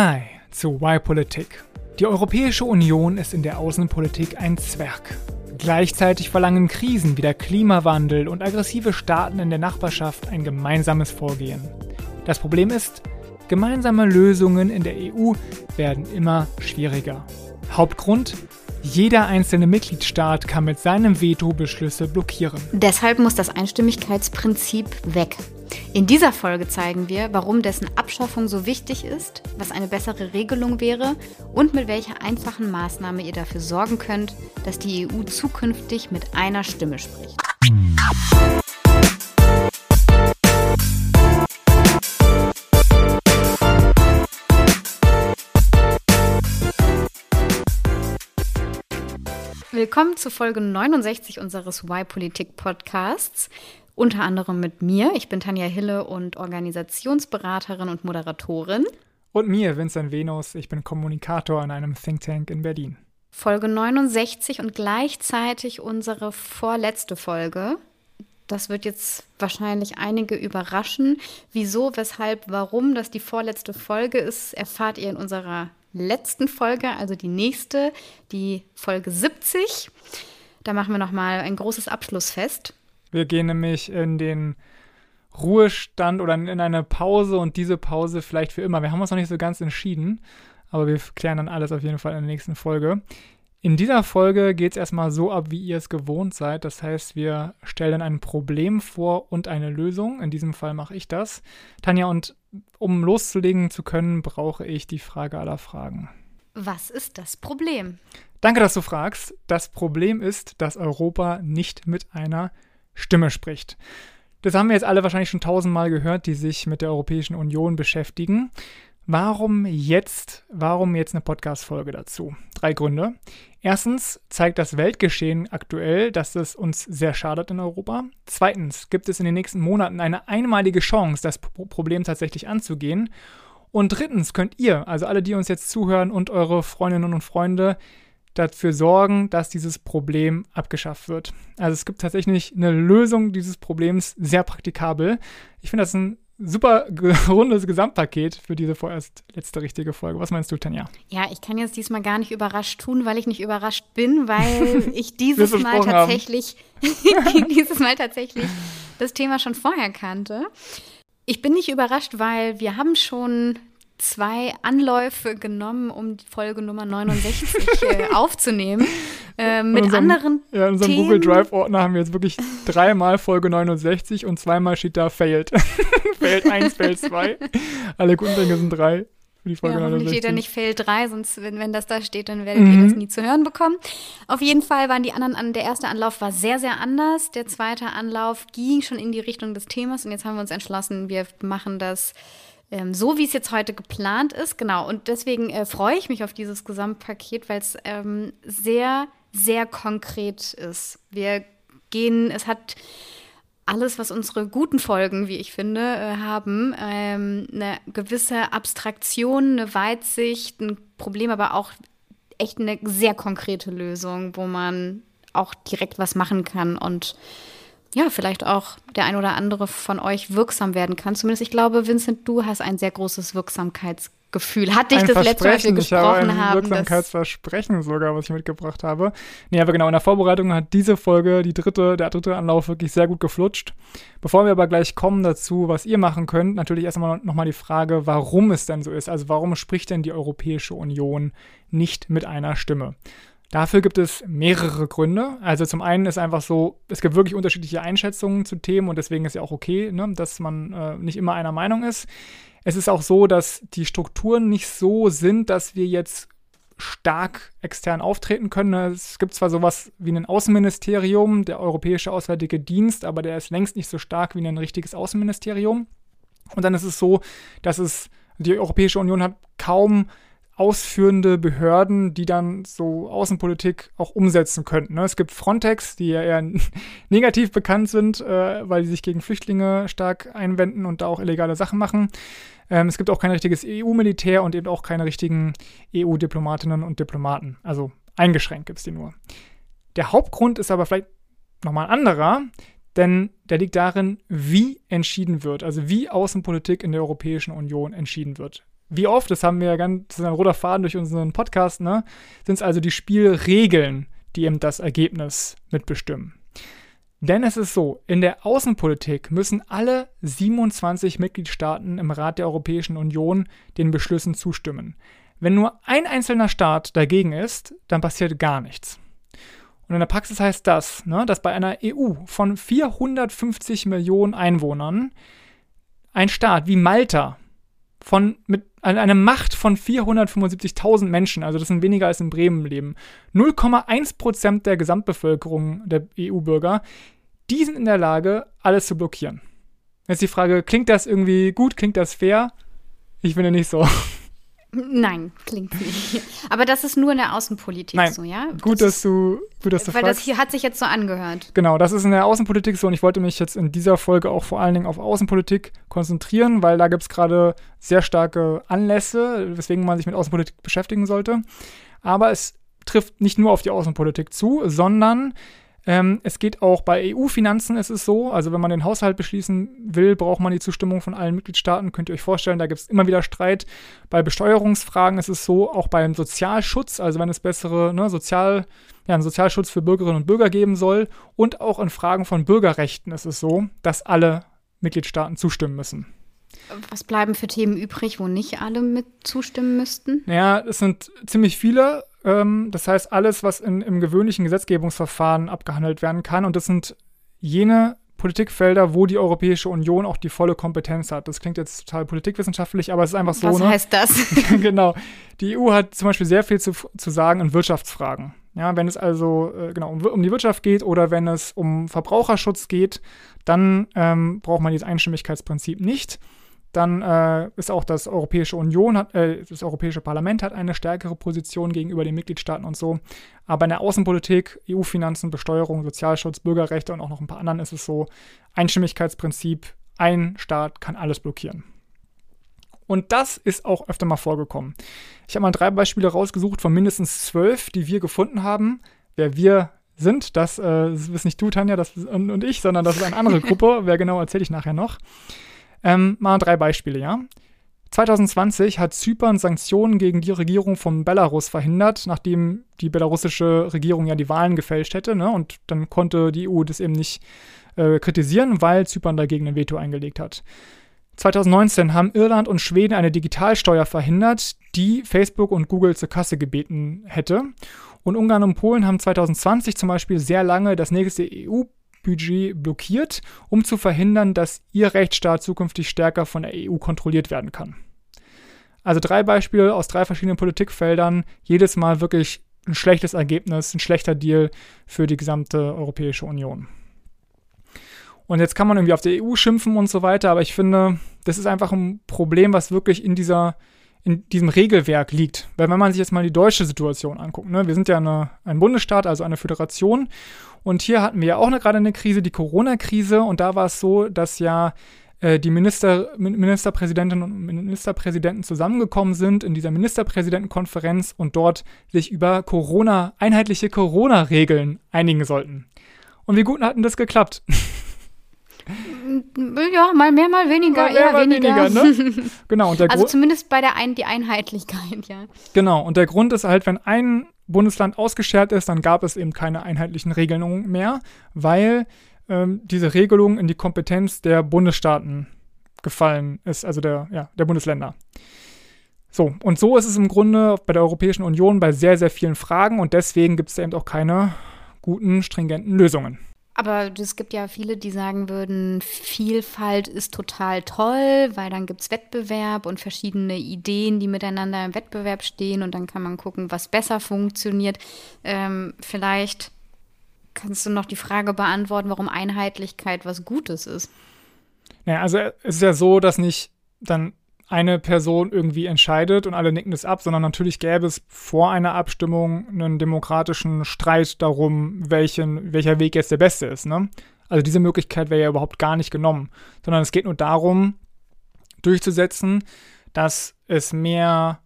Hi zu Y-Politik. Die Europäische Union ist in der Außenpolitik ein Zwerg. Gleichzeitig verlangen Krisen wie der Klimawandel und aggressive Staaten in der Nachbarschaft ein gemeinsames Vorgehen. Das Problem ist, gemeinsame Lösungen in der EU werden immer schwieriger. Hauptgrund? Jeder einzelne Mitgliedstaat kann mit seinem Veto Beschlüsse blockieren. Deshalb muss das Einstimmigkeitsprinzip weg. In dieser Folge zeigen wir, warum dessen Abschaffung so wichtig ist, was eine bessere Regelung wäre und mit welcher einfachen Maßnahme ihr dafür sorgen könnt, dass die EU zukünftig mit einer Stimme spricht. Willkommen zu Folge 69 unseres Y-Politik-Podcasts. Unter anderem mit mir. Ich bin Tanja Hille und Organisationsberaterin und Moderatorin. Und mir, Vincent Venus. Ich bin Kommunikator an einem Think Tank in Berlin. Folge 69 und gleichzeitig unsere vorletzte Folge. Das wird jetzt wahrscheinlich einige überraschen. Wieso, weshalb, warum das die vorletzte Folge ist, erfahrt ihr in unserer letzten Folge, also die nächste, die Folge 70. Da machen wir nochmal ein großes Abschlussfest. Wir gehen nämlich in den Ruhestand oder in eine Pause und diese Pause vielleicht für immer. Wir haben uns noch nicht so ganz entschieden, aber wir klären dann alles auf jeden Fall in der nächsten Folge. In dieser Folge geht es erstmal so ab, wie ihr es gewohnt seid. Das heißt, wir stellen ein Problem vor und eine Lösung. In diesem Fall mache ich das. Tanja, und um loszulegen zu können, brauche ich die Frage aller Fragen. Was ist das Problem? Danke, dass du fragst. Das Problem ist, dass Europa nicht mit einer Stimme spricht. Das haben wir jetzt alle wahrscheinlich schon tausendmal gehört, die sich mit der Europäischen Union beschäftigen. Warum jetzt, warum jetzt eine Podcast-Folge dazu? Drei Gründe. Erstens zeigt das Weltgeschehen aktuell, dass es uns sehr schadet in Europa. Zweitens gibt es in den nächsten Monaten eine einmalige Chance, das Problem tatsächlich anzugehen. Und drittens könnt ihr, also alle, die uns jetzt zuhören und eure Freundinnen und Freunde, dafür sorgen, dass dieses Problem abgeschafft wird. Also es gibt tatsächlich eine Lösung dieses Problems, sehr praktikabel. Ich finde das ein super rundes Gesamtpaket für diese vorerst letzte richtige Folge. Was meinst du, Tanja? Ja, ich kann jetzt diesmal gar nicht überrascht tun, weil ich nicht überrascht bin, weil ich dieses Mal tatsächlich dieses Mal tatsächlich das Thema schon vorher kannte. Ich bin nicht überrascht, weil wir haben schon zwei Anläufe genommen, um die Folge Nummer 69 äh, aufzunehmen. Äh, mit unserem, anderen Ja, in unserem Themen. Google Drive-Ordner haben wir jetzt wirklich dreimal Folge 69 und zweimal steht da Failed. failed 1, Failed 2. Alle guten Dinge sind drei für die Folge ja, hoffentlich 69. steht da nicht Fail 3, sonst, wenn, wenn das da steht, dann werdet ihr Mhm. das nie zu hören bekommen. Auf jeden Fall waren die anderen, an, der erste Anlauf war sehr, sehr anders. Der zweite Anlauf ging schon in die Richtung des Themas und jetzt haben wir uns entschlossen, wir machen das ähm, so, wie es jetzt heute geplant ist. Genau, und deswegen äh, freue ich mich auf dieses Gesamtpaket, weil es ähm, sehr, sehr konkret ist. Wir gehen, es hat alles, was unsere guten Folgen, wie ich finde, äh, haben, ähm, eine gewisse Abstraktion, eine Weitsicht, ein Problem, aber auch echt eine sehr konkrete Lösung, wo man auch direkt was machen kann und ja, vielleicht auch der ein oder andere von euch wirksam werden kann. Zumindest, ich glaube, Vincent, du hast ein sehr großes Wirksamkeitsgefühl. Hat dich ein das letzte Mal, Versprechen. Ich habe gesprochen ein haben, das, Wirksamkeitsversprechen sogar, was ich mitgebracht habe. Nee, aber genau, in der Vorbereitung hat diese Folge, die dritte, der dritte Anlauf wirklich sehr gut geflutscht. Bevor wir aber gleich kommen dazu, was ihr machen könnt, natürlich erstmal nochmal die Frage, warum es denn so ist. Also warum spricht denn die Europäische Union nicht mit einer Stimme? Dafür gibt es mehrere Gründe. Also zum einen ist einfach so, es gibt wirklich unterschiedliche Einschätzungen zu Themen und deswegen ist ja auch okay, ne, dass man äh, nicht immer einer Meinung ist. Es ist auch so, dass die Strukturen nicht so sind, dass wir jetzt stark extern auftreten können. Es gibt zwar sowas wie ein Außenministerium, der Europäische Auswärtige Dienst, aber der ist längst nicht so stark wie ein richtiges Außenministerium. Und dann ist es so, dass es die Europäische Union hat kaum ausführende Behörden, die dann so Außenpolitik auch umsetzen könnten. Ne? Es gibt Frontex, die ja eher negativ bekannt sind, äh, weil sie sich gegen Flüchtlinge stark einwenden und da auch illegale Sachen machen. Ähm, es gibt auch kein richtiges EU-Militär und eben auch keine richtigen EU-Diplomatinnen und Diplomaten. Also eingeschränkt gibt es die nur. Der Hauptgrund ist aber vielleicht nochmal ein anderer, denn der liegt darin, wie entschieden wird, also wie Außenpolitik in der Europäischen Union entschieden wird. Wie oft, das haben wir ja ganz, das ist ein roter Faden durch unseren Podcast, ne, sind es also die Spielregeln, die eben das Ergebnis mitbestimmen. Denn es ist so, in der Außenpolitik müssen alle 27 Mitgliedstaaten im Rat der Europäischen Union den Beschlüssen zustimmen. Wenn nur ein einzelner Staat dagegen ist, dann passiert gar nichts. Und in der Praxis heißt das, ne, dass bei einer EU von 450 Millionen Einwohnern ein Staat wie Malta von mit einer Macht von 475.000 Menschen, also das sind weniger als in Bremen leben, 0,1 Prozent der Gesamtbevölkerung der EU-Bürger, die sind in der Lage, alles zu blockieren. Jetzt die Frage, klingt das irgendwie gut, klingt das fair? Ich finde nicht so. Nein, klingt nicht. Aber das ist nur in der Außenpolitik Nein. so, ja? Gut, das dass du, gut, dass du Weil fragst. das hier hat sich jetzt so angehört. Genau, das ist in der Außenpolitik so und ich wollte mich jetzt in dieser Folge auch vor allen Dingen auf Außenpolitik konzentrieren, weil da gibt es gerade sehr starke Anlässe, weswegen man sich mit Außenpolitik beschäftigen sollte. Aber es trifft nicht nur auf die Außenpolitik zu, sondern ähm, es geht auch bei EU-Finanzen ist es so, also wenn man den Haushalt beschließen will, braucht man die Zustimmung von allen Mitgliedstaaten. Könnt ihr euch vorstellen, da gibt es immer wieder Streit. Bei Besteuerungsfragen ist es so, auch beim Sozialschutz, also wenn es bessere ne, Sozial, ja, einen Sozialschutz für Bürgerinnen und Bürger geben soll. Und auch in Fragen von Bürgerrechten ist es so, dass alle Mitgliedstaaten zustimmen müssen. Was bleiben für Themen übrig, wo nicht alle mit zustimmen müssten? Naja, es sind ziemlich viele. Ähm, das heißt, alles, was in, im gewöhnlichen Gesetzgebungsverfahren abgehandelt werden kann. Und das sind jene Politikfelder, wo die Europäische Union auch die volle Kompetenz hat. Das klingt jetzt total politikwissenschaftlich, aber es ist einfach so. Was ne? heißt das? genau. Die EU hat zum Beispiel sehr viel zu, zu sagen in Wirtschaftsfragen. Ja, wenn es also äh, genau um, um die Wirtschaft geht oder wenn es um Verbraucherschutz geht, dann ähm, braucht man dieses Einstimmigkeitsprinzip nicht. Dann äh, ist auch das Europäische Union, hat, äh, das Europäische Parlament hat eine stärkere Position gegenüber den Mitgliedstaaten und so. Aber in der Außenpolitik, EU-Finanzen, Besteuerung, Sozialschutz, Bürgerrechte und auch ein paar anderen ist es so, Einstimmigkeitsprinzip, ein Staat kann alles blockieren. Und das ist auch öfter mal vorgekommen. Ich habe mal drei Beispiele rausgesucht von mindestens zwölf, die wir gefunden haben. Wer wir sind, das, äh, das bist nicht du, Tanja, das und, und ich, sondern das ist eine andere Gruppe. Wer genau, erzähle ich nachher noch. Ähm, mal drei Beispiele, ja. 2020 hat Zypern Sanktionen gegen die Regierung von Belarus verhindert, nachdem die belarussische Regierung ja die Wahlen gefälscht hätte. Ne? Und dann konnte die EU das eben nicht äh, kritisieren, weil Zypern dagegen ein Veto eingelegt hat. 2019 haben Irland und Schweden eine Digitalsteuer verhindert, die Facebook und Google zur Kasse gebeten hätte. Und Ungarn und Polen haben 2020 zum Beispiel sehr lange das nächste EU-Budget blockiert, um zu verhindern, dass ihr Rechtsstaat zukünftig stärker von der EU kontrolliert werden kann. Also drei Beispiele aus drei verschiedenen Politikfeldern, jedes Mal wirklich ein schlechtes Ergebnis, ein schlechter Deal für die gesamte Europäische Union. Und jetzt kann man irgendwie auf die EU schimpfen und so weiter, aber ich finde, das ist einfach ein Problem, was wirklich in dieser in diesem Regelwerk liegt. Weil wenn man sich jetzt mal die deutsche Situation anguckt, ne, wir sind ja eine, ein Bundesstaat, also eine Föderation, und hier hatten wir ja auch eine, gerade eine Krise, die Corona-Krise, und da war es so, dass ja äh, die Minister, Ministerpräsidentinnen und Ministerpräsidenten zusammengekommen sind in dieser Ministerpräsidentenkonferenz und dort sich über Corona, einheitliche Corona-Regeln einigen sollten. Und wie gut hat denn das geklappt? Ja, mal mehr, mal weniger, Mal mehr, eher mal weniger. weniger, ne? Genau, und der Also Grund, zumindest bei der ein die Einheitlichkeit, ja. genau, und der Grund ist halt, wenn ein Bundesland ausgeschert ist, dann gab es eben keine einheitlichen Regelungen mehr, weil ähm, diese Regelung in die Kompetenz der Bundesstaaten gefallen ist, also der, ja, der Bundesländer. So, und so ist es im Grunde bei der Europäischen Union bei sehr, sehr vielen Fragen und deswegen gibt es eben auch keine guten, stringenten Lösungen. Aber es gibt ja viele, die sagen würden, Vielfalt ist total toll, weil dann gibt es Wettbewerb und verschiedene Ideen, die miteinander im Wettbewerb stehen und dann kann man gucken, was besser funktioniert. Ähm, vielleicht kannst du noch die Frage beantworten, warum Einheitlichkeit was Gutes ist. Naja, also es ist ja so, dass nicht dann eine Person irgendwie entscheidet und alle nicken das ab, sondern natürlich gäbe es vor einer Abstimmung einen demokratischen Streit darum, welchen, welcher Weg jetzt der beste ist. Ne? Also diese Möglichkeit wäre ja überhaupt gar nicht genommen, sondern es geht nur darum, durchzusetzen, dass es mehr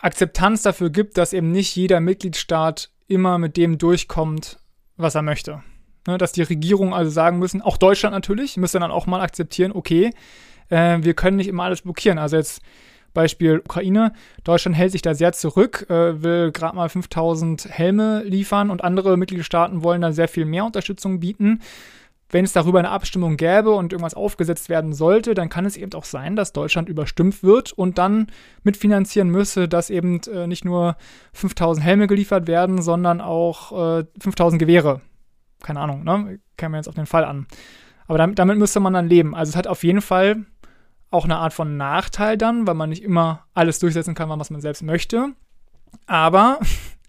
Akzeptanz dafür gibt, dass eben nicht jeder Mitgliedstaat immer mit dem durchkommt, was er möchte. Ne, dass die Regierungen also sagen müssen, auch Deutschland natürlich, müsste dann auch mal akzeptieren, okay, äh, wir können nicht immer alles blockieren. Also jetzt Beispiel Ukraine. Deutschland hält sich da sehr zurück, äh, will gerade mal 5000 Helme liefern und andere Mitgliedstaaten wollen da sehr viel mehr Unterstützung bieten. Wenn es darüber eine Abstimmung gäbe und irgendwas aufgesetzt werden sollte, dann kann es eben auch sein, dass Deutschland überstimmt wird und dann mitfinanzieren müsse, dass eben äh, nicht nur 5000 Helme geliefert werden, sondern auch äh, 5000 Gewehre. Keine Ahnung, ne? Käme jetzt auf den Fall an. Aber damit, damit müsste man dann leben. Also es hat auf jeden Fall auch eine Art von Nachteil dann, weil man nicht immer alles durchsetzen kann, was man selbst möchte. Aber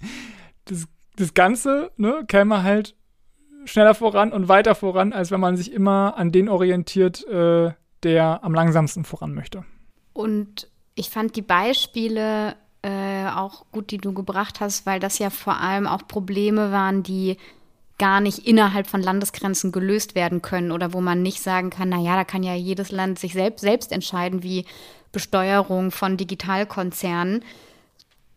das, das Ganze ne, käme halt schneller voran und weiter voran, als wenn man sich immer an den orientiert, äh, der am langsamsten voran möchte. Und ich fand die Beispiele äh, auch gut, die du gebracht hast, weil das ja vor allem auch Probleme waren, die gar nicht innerhalb von Landesgrenzen gelöst werden können oder wo man nicht sagen kann, naja, da kann ja jedes Land sich selbst, selbst entscheiden, wie Besteuerung von Digitalkonzernen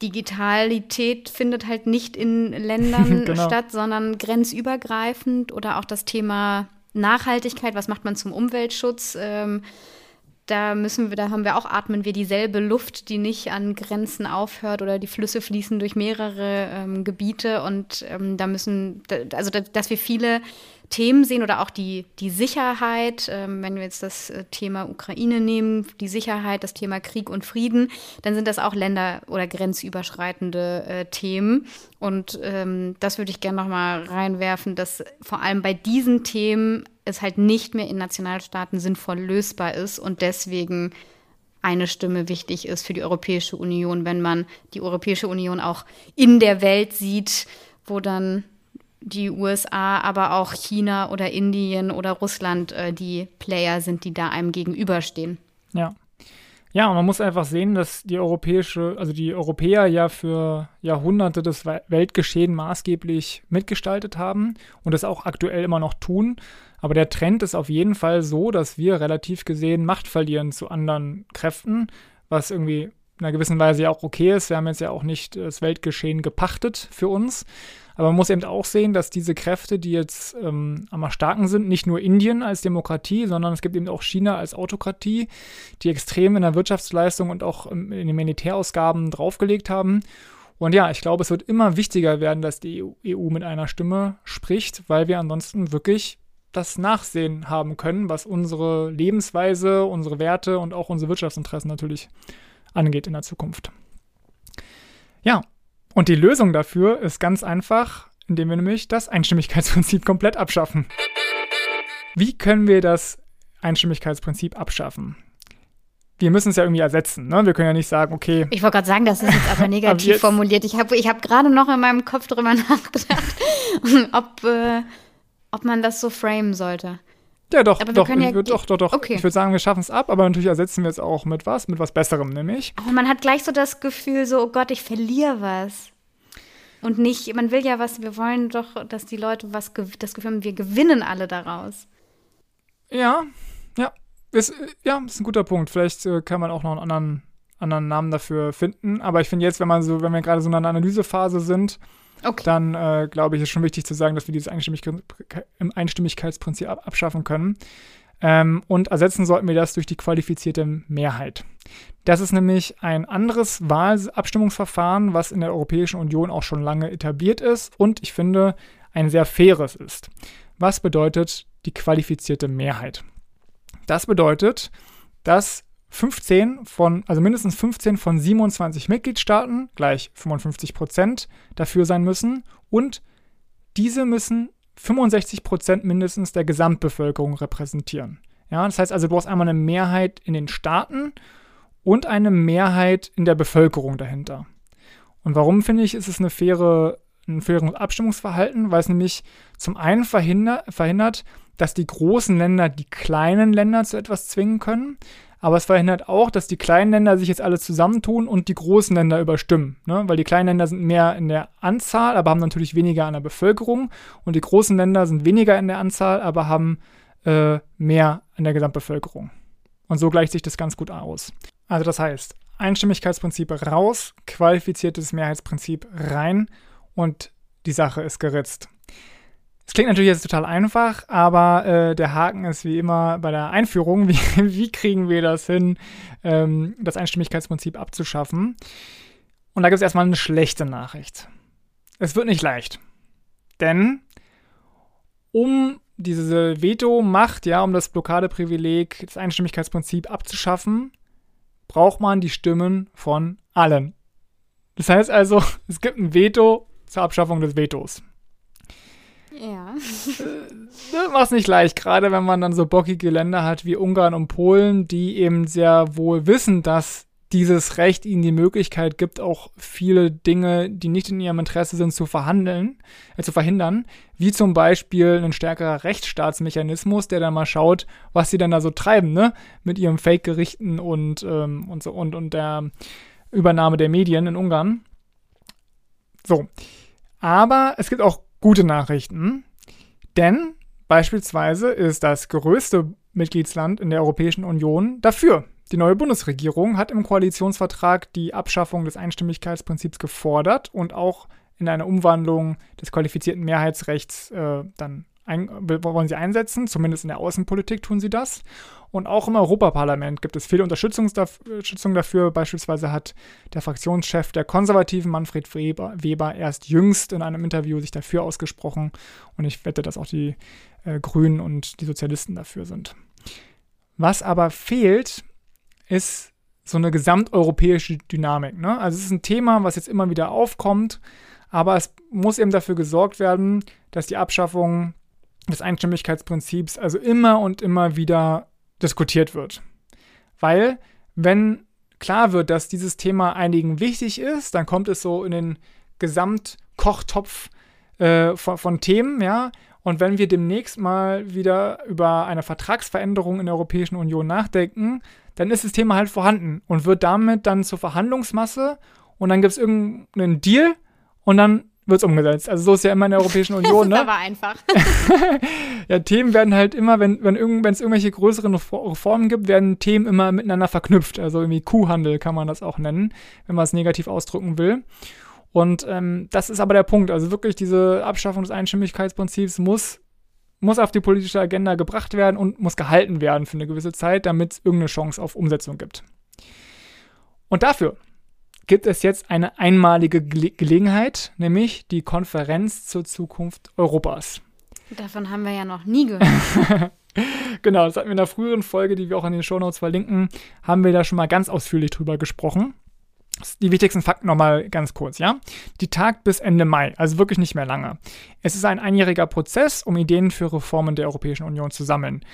Digitalität findet halt nicht in Ländern genau. statt, sondern grenzübergreifend oder auch das Thema Nachhaltigkeit, was macht man zum Umweltschutz? Ähm, da müssen wir, da haben wir auch, atmen wir dieselbe Luft, die nicht an Grenzen aufhört oder die Flüsse fließen durch mehrere ähm, Gebiete und ähm, da müssen, also dass wir viele Themen sehen oder auch die, die Sicherheit, ähm, wenn wir jetzt das äh, Thema Ukraine nehmen, die Sicherheit, das Thema Krieg und Frieden, dann sind das auch Länder- oder grenzüberschreitende äh, Themen. Und ähm, das würde ich gerne nochmal reinwerfen, dass vor allem bei diesen Themen es halt nicht mehr in Nationalstaaten sinnvoll lösbar ist und deswegen eine Stimme wichtig ist für die Europäische Union, wenn man die Europäische Union auch in der Welt sieht, wo dann die USA, aber auch China oder Indien oder Russland äh, die Player sind, die da einem gegenüberstehen. Ja. Ja, und man muss einfach sehen, dass die europäische, also die Europäer ja für Jahrhunderte das Weltgeschehen maßgeblich mitgestaltet haben und das auch aktuell immer noch tun. Aber der Trend ist auf jeden Fall so, dass wir relativ gesehen Macht verlieren zu anderen Kräften, was irgendwie in einer gewissen Weise ja auch okay ist. Wir haben jetzt ja auch nicht das Weltgeschehen gepachtet für uns. Aber man muss eben auch sehen, dass diese Kräfte, die jetzt ähm, am starken sind, nicht nur Indien als Demokratie, sondern es gibt eben auch China als Autokratie, die extrem in der Wirtschaftsleistung und auch in den Militärausgaben draufgelegt haben. Und ja, ich glaube, es wird immer wichtiger werden, dass die EU mit einer Stimme spricht, weil wir ansonsten wirklich das Nachsehen haben können, was unsere Lebensweise, unsere Werte und auch unsere Wirtschaftsinteressen natürlich angeht in der Zukunft. Ja, und die Lösung dafür ist ganz einfach, indem wir nämlich das Einstimmigkeitsprinzip komplett abschaffen. Wie können wir das Einstimmigkeitsprinzip abschaffen? wir müssen es ja irgendwie ersetzen. Ne? Wir können ja nicht sagen, okay. Ich wollte gerade sagen, das ist jetzt aber negativ jetzt, formuliert. Ich habe ich hab gerade noch in meinem Kopf darüber nachgedacht, ob, äh, ob man das so framen sollte. Ja, doch, doch, ja würd, doch, doch, doch. Okay. Ich würde sagen, wir schaffen es ab, aber natürlich ersetzen wir es auch mit was? Mit was Besserem, nämlich. Aber man hat gleich so das Gefühl, so, oh Gott, ich verliere was. Und nicht, man will ja was, wir wollen doch, dass die Leute was, das Gefühl haben, wir gewinnen alle daraus. Ja, ja. Ist, ja, ist ein guter Punkt. Vielleicht äh, kann man auch noch einen anderen, anderen Namen dafür finden. Aber ich finde jetzt, wenn man so, wenn wir gerade so in einer Analysephase sind, Okay. Dann äh, glaube ich, ist schon wichtig zu sagen, dass wir dieses Einstimmigkeit, Einstimmigkeitsprinzip abschaffen können. Ähm, und ersetzen sollten wir das durch die qualifizierte Mehrheit. Das ist nämlich ein anderes Wahlabstimmungsverfahren, was in der Europäischen Union auch schon lange etabliert ist und ich finde ein sehr faires ist. Was bedeutet die qualifizierte Mehrheit? Das bedeutet, dass 15 von, also mindestens 15 von 27 Mitgliedstaaten, gleich 55 Prozent, dafür sein müssen und diese müssen 65 Prozent mindestens der Gesamtbevölkerung repräsentieren. Ja, das heißt also, du hast einmal eine Mehrheit in den Staaten und eine Mehrheit in der Bevölkerung dahinter. Und warum finde ich, ist es eine faire, ein faires Abstimmungsverhalten? Weil es nämlich zum einen verhindert, verhindert, dass die großen Länder die kleinen Länder zu etwas zwingen können. Aber es verhindert auch, dass die kleinen Länder sich jetzt alle zusammentun und die großen Länder überstimmen. Ne? Weil die kleinen Länder sind mehr in der Anzahl, aber haben natürlich weniger an der Bevölkerung. Und die großen Länder sind weniger in der Anzahl, aber haben äh, mehr an der Gesamtbevölkerung. Und so gleicht sich das ganz gut aus. Also das heißt, Einstimmigkeitsprinzip raus, qualifiziertes Mehrheitsprinzip rein und die Sache ist geritzt. Es klingt natürlich jetzt total einfach, aber äh, der Haken ist wie immer bei der Einführung. Wie, wie kriegen wir das hin, ähm, das Einstimmigkeitsprinzip abzuschaffen? Und da gibt es erstmal eine schlechte Nachricht. Es wird nicht leicht. Denn um diese Veto-Macht, ja, um das Blockadeprivileg, das Einstimmigkeitsprinzip abzuschaffen, braucht man die Stimmen von allen. Das heißt also, es gibt ein Veto zur Abschaffung des Vetos. Ja. Das macht es nicht leicht, gerade wenn man dann so bockige Länder hat wie Ungarn und Polen, die eben sehr wohl wissen, dass dieses Recht ihnen die Möglichkeit gibt, auch viele Dinge, die nicht in ihrem Interesse sind, zu verhandeln, äh, zu verhindern, wie zum Beispiel ein stärkerer Rechtsstaatsmechanismus, der dann mal schaut, was sie dann da so treiben, ne, mit ihren Fake-Gerichten und, ähm, und so und, und der Übernahme der Medien in Ungarn. So. Aber es gibt auch gute Nachrichten, denn beispielsweise ist das größte Mitgliedsland in der Europäischen Union dafür, die neue Bundesregierung hat im Koalitionsvertrag die Abschaffung des Einstimmigkeitsprinzips gefordert und auch in einer Umwandlung des qualifizierten Mehrheitsrechts äh, dann ein, wollen sie einsetzen. Zumindest in der Außenpolitik tun sie das. Und auch im Europaparlament gibt es viele Unterstützung dafür. Beispielsweise hat der Fraktionschef der Konservativen, Manfred Weber, Weber, erst jüngst in einem Interview sich dafür ausgesprochen. Und ich wette, dass auch die äh, Grünen und die Sozialisten dafür sind. Was aber fehlt, ist so eine gesamteuropäische Dynamik. Ne? Also es ist ein Thema, was jetzt immer wieder aufkommt, aber es muss eben dafür gesorgt werden, dass die Abschaffung des Einstimmigkeitsprinzips also immer und immer wieder diskutiert wird. Weil, wenn klar wird, dass dieses Thema einigen wichtig ist, dann kommt es so in den Gesamtkochtopf äh, von, von Themen, ja. Und wenn wir demnächst mal wieder über eine Vertragsveränderung in der Europäischen Union nachdenken, dann ist das Thema halt vorhanden und wird damit dann zur Verhandlungsmasse und dann gibt es irgendeinen Deal und dann wird es umgesetzt. Also so ist ja immer in der Europäischen Union. das ist ne? aber einfach. ja, Themen werden halt immer, wenn wenn es irgendwelche größeren Reformen gibt, werden Themen immer miteinander verknüpft. Also irgendwie Kuhhandel kann man das auch nennen, wenn man es negativ ausdrücken will. Und ähm, das ist aber der Punkt. Also wirklich diese Abschaffung des Einstimmigkeitsprinzips muss muss auf die politische Agenda gebracht werden und muss gehalten werden für eine gewisse Zeit, damit es irgendeine Chance auf Umsetzung gibt. Und dafür gibt es jetzt eine einmalige Ge Gelegenheit, nämlich die Konferenz zur Zukunft Europas. Davon haben wir ja noch nie gehört. genau, das hatten wir in der früheren Folge, die wir auch in den Shownotes verlinken, haben wir da schon mal ganz ausführlich drüber gesprochen die wichtigsten Fakten nochmal ganz kurz, ja? Die tagt bis Ende Mai, also wirklich nicht mehr lange. Es ist ein einjähriger Prozess, um Ideen für Reformen der Europäischen Union zu sammeln.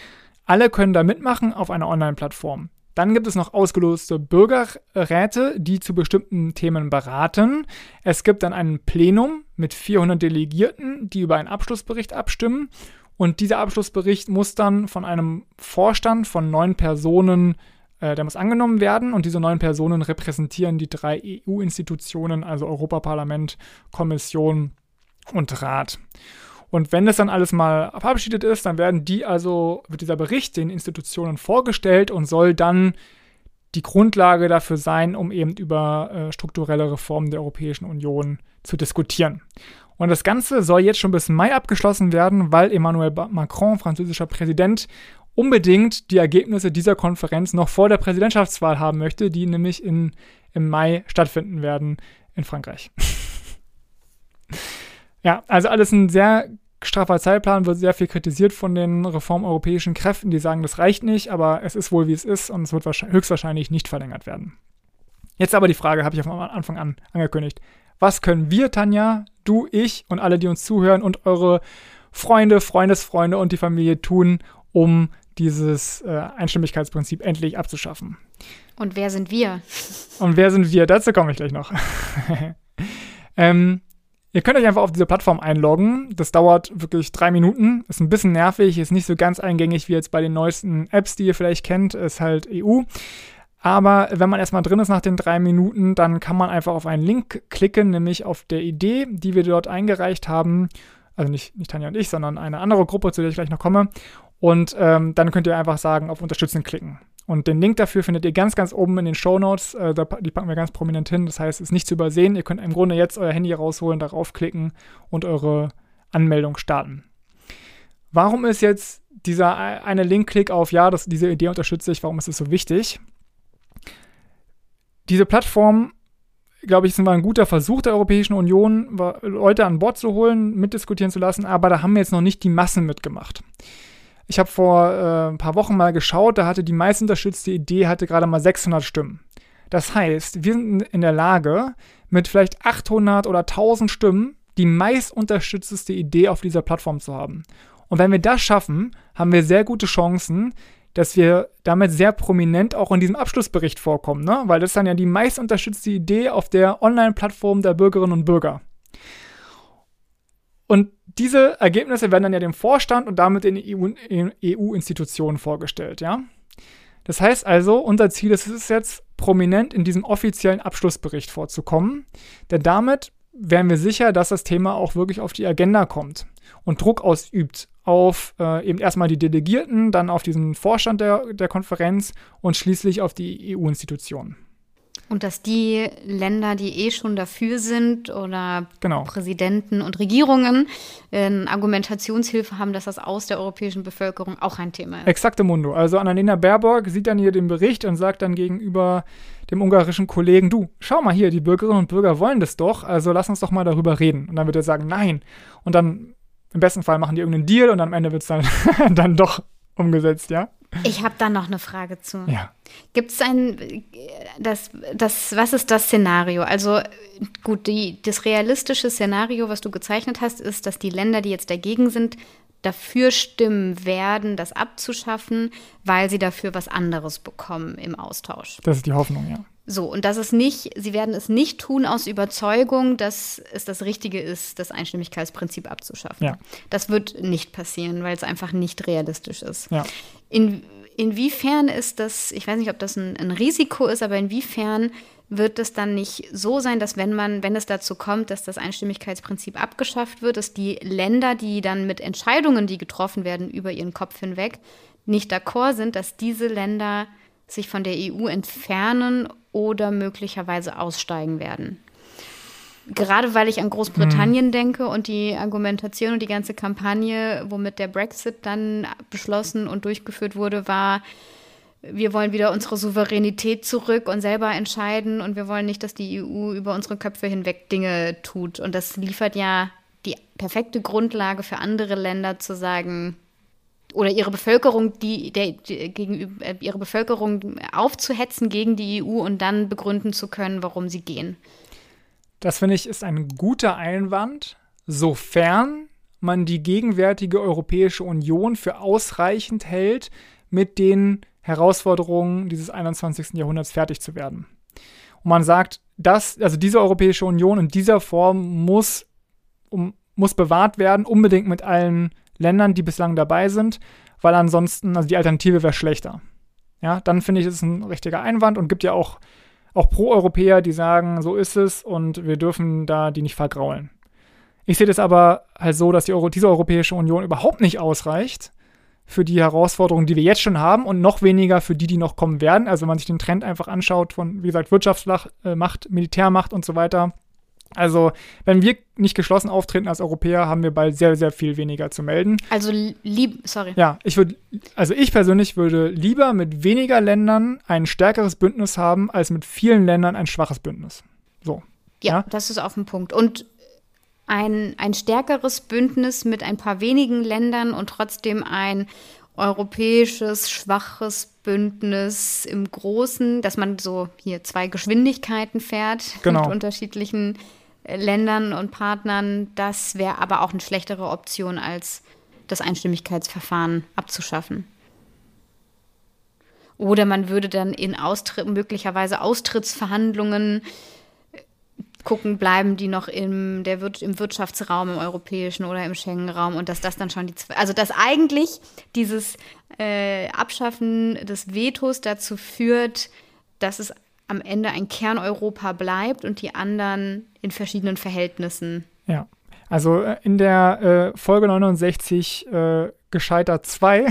Alle können da mitmachen auf einer Online-Plattform. Dann gibt es noch ausgeloste Bürgerräte, die zu bestimmten Themen beraten. Es gibt dann ein Plenum mit 400 Delegierten, die über einen Abschlussbericht abstimmen. Und dieser Abschlussbericht muss dann von einem Vorstand von neun Personen äh, der muss angenommen werden und diese neun Personen repräsentieren die drei EU-Institutionen, also Europaparlament, Kommission und Rat. Und wenn das dann alles mal verabschiedet ist, dann werden die also, wird dieser Bericht den Institutionen vorgestellt und soll dann die Grundlage dafür sein, um eben über äh, strukturelle Reformen der Europäischen Union zu diskutieren. Und das Ganze soll jetzt schon bis Mai abgeschlossen werden, weil Emmanuel Macron, französischer Präsident, unbedingt die Ergebnisse dieser Konferenz noch vor der Präsidentschaftswahl haben möchte, die nämlich in, im Mai stattfinden werden in Frankreich. ja, also alles ein sehr straffer Zeitplan, wird sehr viel kritisiert von den reformeuropäischen Kräften, die sagen, das reicht nicht, aber es ist wohl wie es ist und es wird höchstwahrscheinlich nicht verlängert werden. Jetzt aber die Frage, habe ich am Anfang an angekündigt. Was können wir, Tanja, du, ich und alle, die uns zuhören und eure Freunde, Freundesfreunde und die Familie tun, um dieses äh, Einstimmigkeitsprinzip endlich abzuschaffen. Und wer sind wir? Und wer sind wir? Dazu komme ich gleich noch. ähm, ihr könnt euch einfach auf diese Plattform einloggen. Das dauert wirklich drei Minuten. Ist ein bisschen nervig, ist nicht so ganz eingängig wie jetzt bei den neuesten Apps, die ihr vielleicht kennt. Ist halt EU. Aber wenn man erstmal drin ist nach den drei Minuten, dann kann man einfach auf einen Link klicken, nämlich auf der Idee, die wir dort eingereicht haben. Also nicht, nicht Tanja und ich, sondern eine andere Gruppe, zu der ich gleich noch komme. Und ähm, dann könnt ihr einfach sagen, auf Unterstützen klicken. Und den Link dafür findet ihr ganz, ganz oben in den Show Notes. Äh, die packen wir ganz prominent hin. Das heißt, es ist nicht zu übersehen. Ihr könnt im Grunde jetzt euer Handy rausholen, darauf klicken und eure Anmeldung starten. Warum ist jetzt dieser eine Link-Klick auf, ja, das, diese Idee unterstütze ich, warum ist es so wichtig? Diese Plattform, glaube ich, sind ein guter Versuch der Europäischen Union, Leute an Bord zu holen, mitdiskutieren zu lassen, aber da haben jetzt noch nicht die Massen mitgemacht. Ich habe vor äh, ein paar Wochen mal geschaut, da hatte die meist unterstützte Idee hatte gerade mal 600 Stimmen. Das heißt, wir sind in der Lage, mit vielleicht 800 oder 1000 Stimmen die meist unterstützteste Idee auf dieser Plattform zu haben. Und wenn wir das schaffen, haben wir sehr gute Chancen, dass wir damit sehr prominent auch in diesem Abschlussbericht vorkommen, ne? weil das ist dann ja die meist unterstützte Idee auf der Online-Plattform der Bürgerinnen und Bürger. Und diese Ergebnisse werden dann ja dem Vorstand und damit den EU-Institutionen vorgestellt, ja. Das heißt also, unser Ziel ist es jetzt, prominent in diesem offiziellen Abschlussbericht vorzukommen, denn damit wären wir sicher, dass das Thema auch wirklich auf die Agenda kommt und Druck ausübt auf äh, eben erstmal die Delegierten, dann auf diesen Vorstand der, der Konferenz und schließlich auf die EU-Institutionen. Und dass die Länder, die eh schon dafür sind oder genau. Präsidenten und Regierungen äh, Argumentationshilfe haben, dass das aus der europäischen Bevölkerung auch ein Thema ist. Exakte Mundo. Also Annalena Baerbock sieht dann hier den Bericht und sagt dann gegenüber dem ungarischen Kollegen, du, schau mal hier, die Bürgerinnen und Bürger wollen das doch, also lass uns doch mal darüber reden. Und dann wird er sagen, nein. Und dann im besten Fall machen die irgendeinen Deal und am Ende wird es dann, dann doch umgesetzt, ja? Ich habe da noch eine Frage zu. Ja. Gibt es ein, das, das, was ist das Szenario? Also gut, die, das realistische Szenario, was du gezeichnet hast, ist, dass die Länder, die jetzt dagegen sind, dafür stimmen werden, das abzuschaffen, weil sie dafür was anderes bekommen im Austausch. Das ist die Hoffnung, ja. So, und das ist nicht, sie werden es nicht tun aus Überzeugung, dass es das Richtige ist, das Einstimmigkeitsprinzip abzuschaffen. Ja. Das wird nicht passieren, weil es einfach nicht realistisch ist. Ja. In, inwiefern ist das, ich weiß nicht, ob das ein, ein Risiko ist, aber inwiefern wird es dann nicht so sein, dass wenn man, wenn es dazu kommt, dass das Einstimmigkeitsprinzip abgeschafft wird, dass die Länder, die dann mit Entscheidungen, die getroffen werden, über ihren Kopf hinweg nicht d'accord sind, dass diese Länder sich von der EU entfernen oder möglicherweise aussteigen werden. Gerade weil ich an Großbritannien mhm. denke und die Argumentation und die ganze Kampagne, womit der Brexit dann beschlossen und durchgeführt wurde, war, wir wollen wieder unsere Souveränität zurück und selber entscheiden und wir wollen nicht, dass die EU über unsere Köpfe hinweg Dinge tut. Und das liefert ja die perfekte Grundlage für andere Länder zu sagen, oder ihre Bevölkerung, die, der, gegenüber, äh, ihre Bevölkerung aufzuhetzen gegen die EU und dann begründen zu können, warum sie gehen. Das finde ich ist ein guter Einwand, sofern man die gegenwärtige Europäische Union für ausreichend hält, mit den Herausforderungen dieses 21. Jahrhunderts fertig zu werden. Und man sagt, dass, also diese Europäische Union in dieser Form muss, um, muss bewahrt werden, unbedingt mit allen Ländern, die bislang dabei sind, weil ansonsten, also die Alternative wäre schlechter. Ja, dann finde ich, ist es ein richtiger Einwand und gibt ja auch, auch Pro-Europäer, die sagen, so ist es und wir dürfen da die nicht vergraulen. Ich sehe das aber halt so, dass die Euro diese Europäische Union überhaupt nicht ausreicht für die Herausforderungen, die wir jetzt schon haben und noch weniger für die, die noch kommen werden. Also wenn man sich den Trend einfach anschaut von, wie gesagt, Wirtschaftsmacht, äh, Militärmacht und so weiter, also, wenn wir nicht geschlossen auftreten als Europäer, haben wir bald sehr, sehr viel weniger zu melden. Also lieb, sorry. Ja, ich würde, also ich persönlich würde lieber mit weniger Ländern ein stärkeres Bündnis haben, als mit vielen Ländern ein schwaches Bündnis. So. Ja, ja? das ist auf dem Punkt. Und ein, ein stärkeres Bündnis mit ein paar wenigen Ländern und trotzdem ein europäisches, schwaches Bündnis im Großen, dass man so hier zwei Geschwindigkeiten fährt genau. mit unterschiedlichen Ländern und Partnern. Das wäre aber auch eine schlechtere Option, als das Einstimmigkeitsverfahren abzuschaffen. Oder man würde dann in Austritt, möglicherweise Austrittsverhandlungen gucken, bleiben die noch im, der im Wirtschaftsraum, im europäischen oder im Schengen-Raum und dass das dann schon die, also dass eigentlich dieses äh, Abschaffen des Vetos dazu führt, dass es am Ende ein Kerneuropa bleibt und die anderen in verschiedenen Verhältnissen. Ja, also äh, in der äh, Folge 69 äh, gescheitert 2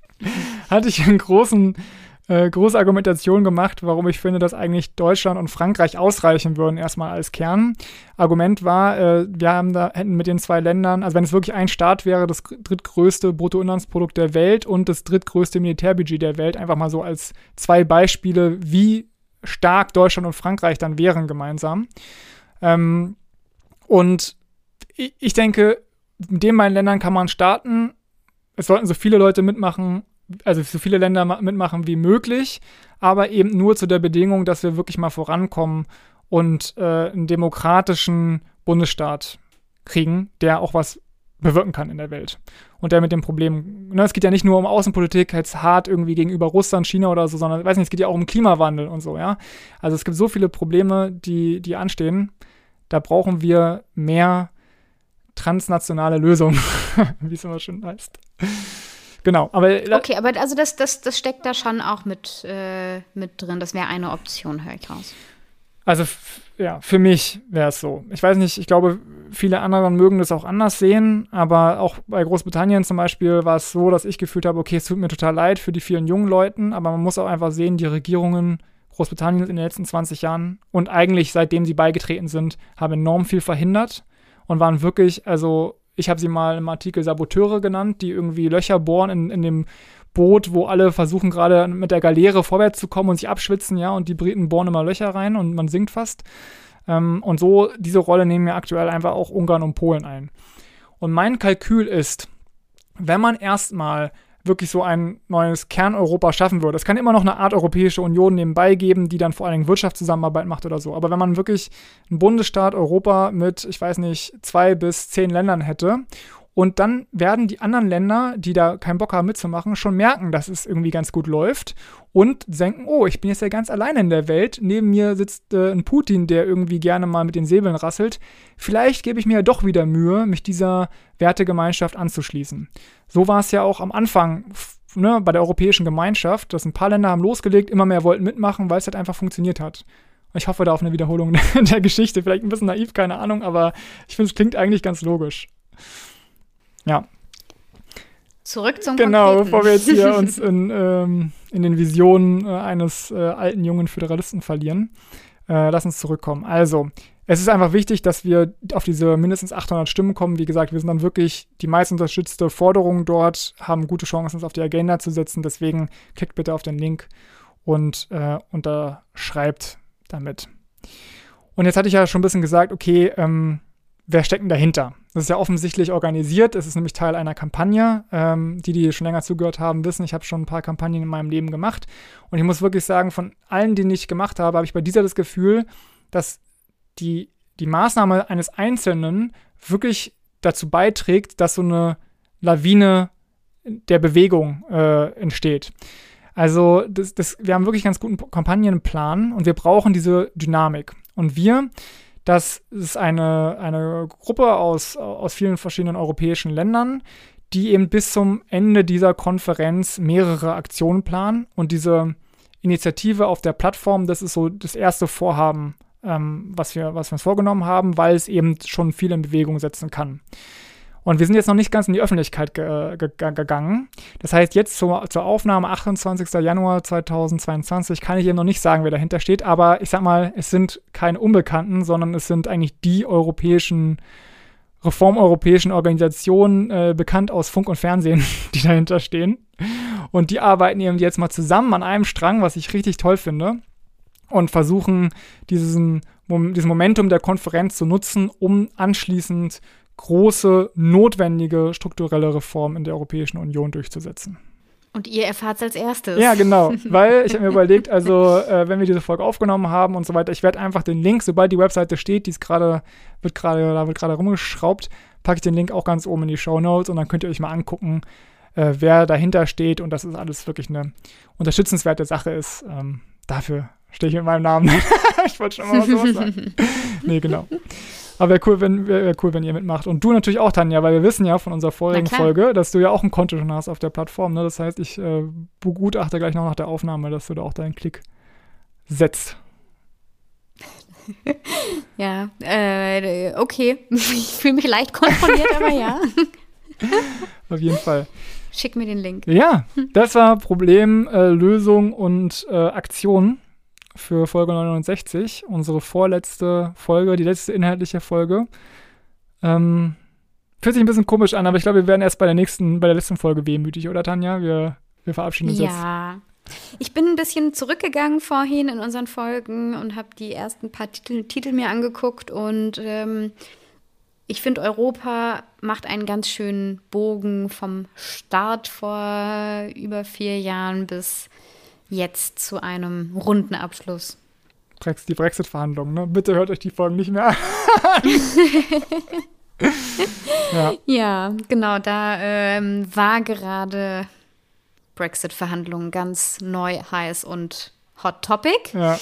hatte ich einen großen äh, große Argumentation gemacht, warum ich finde, dass eigentlich Deutschland und Frankreich ausreichen würden, erstmal als Kern. Argument war, äh, wir haben da, hätten mit den zwei Ländern, also wenn es wirklich ein Staat wäre, das drittgrößte Bruttoinlandsprodukt der Welt und das drittgrößte Militärbudget der Welt, einfach mal so als zwei Beispiele, wie stark Deutschland und Frankreich dann wären gemeinsam. Ähm, und ich, denke, mit den beiden Ländern kann man starten. Es sollten so viele Leute mitmachen, also so viele Länder mitmachen wie möglich, aber eben nur zu der Bedingung, dass wir wirklich mal vorankommen und äh, einen demokratischen Bundesstaat kriegen, der auch was bewirken kann in der Welt. Und der mit dem Problem, ne, es geht ja nicht nur um Außenpolitik, jetzt hart irgendwie gegenüber Russland, China oder so, sondern, weiß nicht, es geht ja auch um Klimawandel und so, ja. Also es gibt so viele Probleme, die, die anstehen. Da brauchen wir mehr transnationale Lösungen, wie es immer schön heißt. Genau, aber. Okay, aber also das, das, das steckt da schon auch mit, äh, mit drin. Das wäre eine Option, höre ich raus. Also, ja, für mich wäre es so. Ich weiß nicht, ich glaube, viele andere mögen das auch anders sehen, aber auch bei Großbritannien zum Beispiel war es so, dass ich gefühlt habe, okay, es tut mir total leid für die vielen jungen Leuten, aber man muss auch einfach sehen, die Regierungen Großbritanniens in den letzten 20 Jahren und eigentlich seitdem sie beigetreten sind, haben enorm viel verhindert und waren wirklich, also ich habe sie mal im Artikel Saboteure genannt, die irgendwie Löcher bohren in, in dem Boot, wo alle versuchen gerade mit der Galeere vorwärts zu kommen und sich abschwitzen, ja, und die Briten bohren immer Löcher rein und man sinkt fast. Ähm, und so, diese Rolle nehmen ja aktuell einfach auch Ungarn und Polen ein. Und mein Kalkül ist, wenn man erstmal wirklich so ein neues Kerneuropa schaffen würde. Es kann immer noch eine Art Europäische Union nebenbei geben, die dann vor allen Dingen Wirtschaftszusammenarbeit macht oder so. Aber wenn man wirklich einen Bundesstaat Europa mit, ich weiß nicht, zwei bis zehn Ländern hätte und dann werden die anderen Länder, die da keinen Bock haben mitzumachen, schon merken, dass es irgendwie ganz gut läuft und denken, oh, ich bin jetzt ja ganz alleine in der Welt. Neben mir sitzt äh, ein Putin, der irgendwie gerne mal mit den Säbeln rasselt. Vielleicht gebe ich mir ja doch wieder Mühe, mich dieser Wertegemeinschaft anzuschließen. So war es ja auch am Anfang ne, bei der Europäischen Gemeinschaft, dass ein paar Länder haben losgelegt, immer mehr wollten mitmachen, weil es halt einfach funktioniert hat. Ich hoffe da auf eine Wiederholung der Geschichte. Vielleicht ein bisschen naiv, keine Ahnung, aber ich finde, es klingt eigentlich ganz logisch. Ja. Zurück zum Genau, Konkreten. bevor wir jetzt hier uns in, ähm, in den Visionen äh, eines äh, alten jungen Föderalisten verlieren. Äh, lass uns zurückkommen. Also, es ist einfach wichtig, dass wir auf diese mindestens 800 Stimmen kommen. Wie gesagt, wir sind dann wirklich die meist unterstützte Forderung dort, haben gute Chancen, es auf die Agenda zu setzen. Deswegen klickt bitte auf den Link und äh, unterschreibt damit. Und jetzt hatte ich ja schon ein bisschen gesagt, okay, ähm, wer steckt denn dahinter? Das ist ja offensichtlich organisiert. Es ist nämlich Teil einer Kampagne. Ähm, die, die schon länger zugehört haben, wissen, ich habe schon ein paar Kampagnen in meinem Leben gemacht. Und ich muss wirklich sagen, von allen, die ich gemacht habe, habe ich bei dieser das Gefühl, dass die, die Maßnahme eines Einzelnen wirklich dazu beiträgt, dass so eine Lawine der Bewegung äh, entsteht. Also das, das, wir haben wirklich ganz guten Kampagnenplan und wir brauchen diese Dynamik. Und wir das ist eine, eine Gruppe aus, aus vielen verschiedenen europäischen Ländern, die eben bis zum Ende dieser Konferenz mehrere Aktionen planen. Und diese Initiative auf der Plattform, das ist so das erste Vorhaben, ähm, was, wir, was wir uns vorgenommen haben, weil es eben schon viel in Bewegung setzen kann. Und wir sind jetzt noch nicht ganz in die Öffentlichkeit ge ge gegangen. Das heißt, jetzt zur, zur Aufnahme 28. Januar 2022 kann ich eben noch nicht sagen, wer dahinter steht. Aber ich sag mal, es sind keine Unbekannten, sondern es sind eigentlich die europäischen, reformeuropäischen Organisationen, äh, bekannt aus Funk und Fernsehen, die dahinter stehen. Und die arbeiten eben jetzt mal zusammen an einem Strang, was ich richtig toll finde. Und versuchen, diesen, diesen Momentum der Konferenz zu nutzen, um anschließend große, notwendige strukturelle Reformen in der Europäischen Union durchzusetzen. Und ihr erfahrt es als erstes. Ja, genau. Weil ich habe mir überlegt, also äh, wenn wir diese Folge aufgenommen haben und so weiter, ich werde einfach den Link, sobald die Webseite steht, die ist gerade, wird gerade, da wird gerade rumgeschraubt, packe ich den Link auch ganz oben in die Show Notes und dann könnt ihr euch mal angucken, äh, wer dahinter steht und dass es alles wirklich eine unterstützenswerte Sache ist. Ähm, dafür stehe ich mit meinem Namen. ich wollte schon mal was sagen. nee, genau. Aber wäre cool, wenn, wär, wär cool, wenn ihr mitmacht. Und du natürlich auch, Tanja, weil wir wissen ja von unserer vorigen Folge, dass du ja auch ein Konto schon hast auf der Plattform. Ne? Das heißt, ich äh, begutachte gleich noch nach der Aufnahme, dass du da auch deinen Klick setzt. ja, äh, okay. Ich fühle mich leicht konfrontiert, aber ja. auf jeden Fall. Schick mir den Link. Ja, das war Problem, äh, Lösung und äh, Aktion für Folge 69, unsere vorletzte Folge, die letzte inhaltliche Folge. Ähm, fühlt sich ein bisschen komisch an, aber ich glaube, wir werden erst bei der nächsten, bei der letzten Folge wehmütig, oder Tanja? Wir, wir verabschieden uns ja. jetzt. Ja. Ich bin ein bisschen zurückgegangen vorhin in unseren Folgen und habe die ersten paar Titel, Titel mir angeguckt und ähm, ich finde, Europa macht einen ganz schönen Bogen vom Start vor über vier Jahren bis jetzt zu einem runden Abschluss. Die Brexit-Verhandlungen, ne? Bitte hört euch die Folgen nicht mehr an. ja. ja, genau, da ähm, war gerade Brexit-Verhandlungen ganz neu, heiß und hot topic. Ja.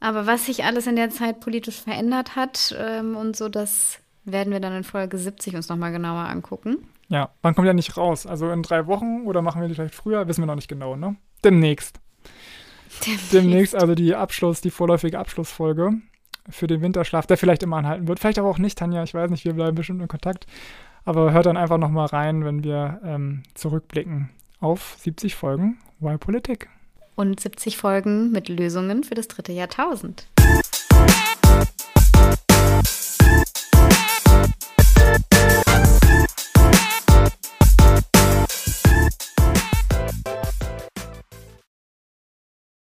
Aber was sich alles in der Zeit politisch verändert hat ähm, und so, das werden wir dann in Folge 70 uns nochmal genauer angucken. Ja, wann kommt ja nicht raus? Also in drei Wochen oder machen wir die vielleicht früher? Wissen wir noch nicht genau, ne? Demnächst. Demnächst, Demnächst also die Abschluss, die vorläufige Abschlussfolge für den Winterschlaf, der vielleicht immer anhalten wird. Vielleicht aber auch nicht, Tanja, ich weiß nicht, wir bleiben bestimmt in Kontakt. Aber hört dann einfach nochmal rein, wenn wir ähm, zurückblicken auf 70 Folgen Why Politik. Und 70 Folgen mit Lösungen für das dritte Jahrtausend.